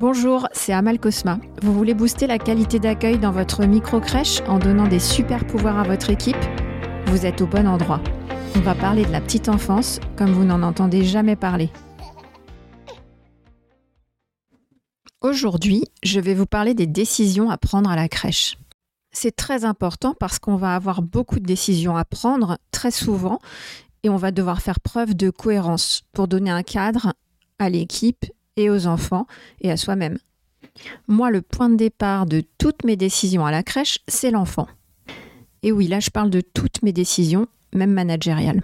Bonjour, c'est Amal Cosma. Vous voulez booster la qualité d'accueil dans votre micro-crèche en donnant des super pouvoirs à votre équipe? Vous êtes au bon endroit. On va parler de la petite enfance comme vous n'en entendez jamais parler. Aujourd'hui, je vais vous parler des décisions à prendre à la crèche. C'est très important parce qu'on va avoir beaucoup de décisions à prendre très souvent et on va devoir faire preuve de cohérence pour donner un cadre à l'équipe et aux enfants et à soi-même. Moi, le point de départ de toutes mes décisions à la crèche, c'est l'enfant. Et oui, là, je parle de toutes mes décisions, même managériales.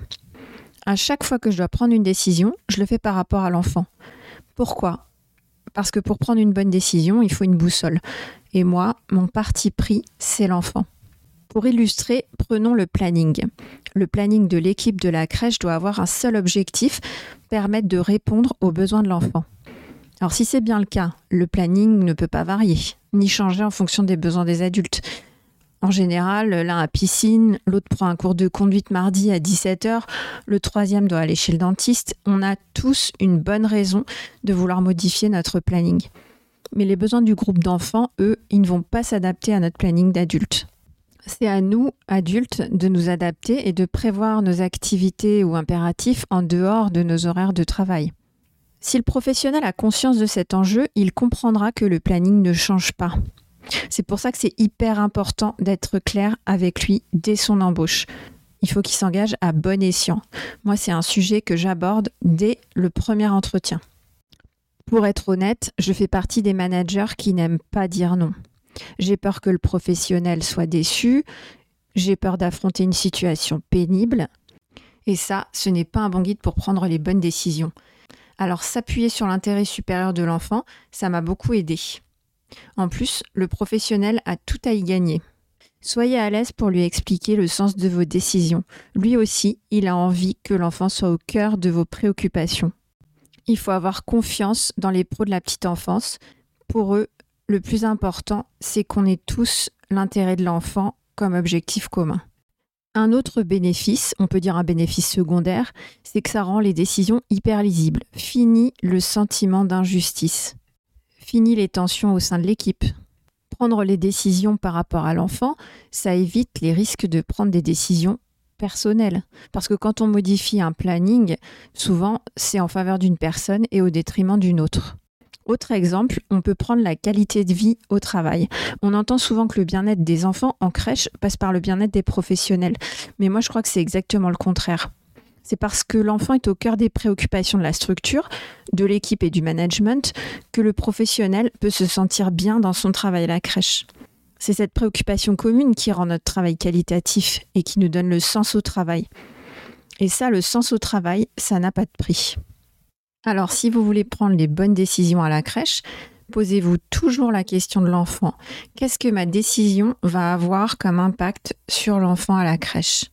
À chaque fois que je dois prendre une décision, je le fais par rapport à l'enfant. Pourquoi? Parce que pour prendre une bonne décision, il faut une boussole. Et moi, mon parti pris, c'est l'enfant. Pour illustrer, prenons le planning. Le planning de l'équipe de la crèche doit avoir un seul objectif, permettre de répondre aux besoins de l'enfant. Alors si c'est bien le cas, le planning ne peut pas varier, ni changer en fonction des besoins des adultes. En général, l'un a piscine, l'autre prend un cours de conduite mardi à 17h, le troisième doit aller chez le dentiste. On a tous une bonne raison de vouloir modifier notre planning. Mais les besoins du groupe d'enfants, eux, ils ne vont pas s'adapter à notre planning d'adultes. C'est à nous, adultes, de nous adapter et de prévoir nos activités ou impératifs en dehors de nos horaires de travail. Si le professionnel a conscience de cet enjeu, il comprendra que le planning ne change pas. C'est pour ça que c'est hyper important d'être clair avec lui dès son embauche. Il faut qu'il s'engage à bon escient. Moi, c'est un sujet que j'aborde dès le premier entretien. Pour être honnête, je fais partie des managers qui n'aiment pas dire non. J'ai peur que le professionnel soit déçu, j'ai peur d'affronter une situation pénible. Et ça, ce n'est pas un bon guide pour prendre les bonnes décisions. Alors s'appuyer sur l'intérêt supérieur de l'enfant, ça m'a beaucoup aidé. En plus, le professionnel a tout à y gagner. Soyez à l'aise pour lui expliquer le sens de vos décisions. Lui aussi, il a envie que l'enfant soit au cœur de vos préoccupations. Il faut avoir confiance dans les pros de la petite enfance. Pour eux, le plus important, c'est qu'on ait tous l'intérêt de l'enfant comme objectif commun. Un autre bénéfice, on peut dire un bénéfice secondaire, c'est que ça rend les décisions hyper lisibles. Fini le sentiment d'injustice. Fini les tensions au sein de l'équipe. Prendre les décisions par rapport à l'enfant, ça évite les risques de prendre des décisions personnelles. Parce que quand on modifie un planning, souvent c'est en faveur d'une personne et au détriment d'une autre. Autre exemple, on peut prendre la qualité de vie au travail. On entend souvent que le bien-être des enfants en crèche passe par le bien-être des professionnels. Mais moi, je crois que c'est exactement le contraire. C'est parce que l'enfant est au cœur des préoccupations de la structure, de l'équipe et du management que le professionnel peut se sentir bien dans son travail à la crèche. C'est cette préoccupation commune qui rend notre travail qualitatif et qui nous donne le sens au travail. Et ça, le sens au travail, ça n'a pas de prix. Alors, si vous voulez prendre les bonnes décisions à la crèche, posez-vous toujours la question de l'enfant. Qu'est-ce que ma décision va avoir comme impact sur l'enfant à la crèche?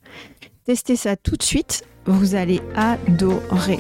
Testez ça tout de suite, vous allez adorer.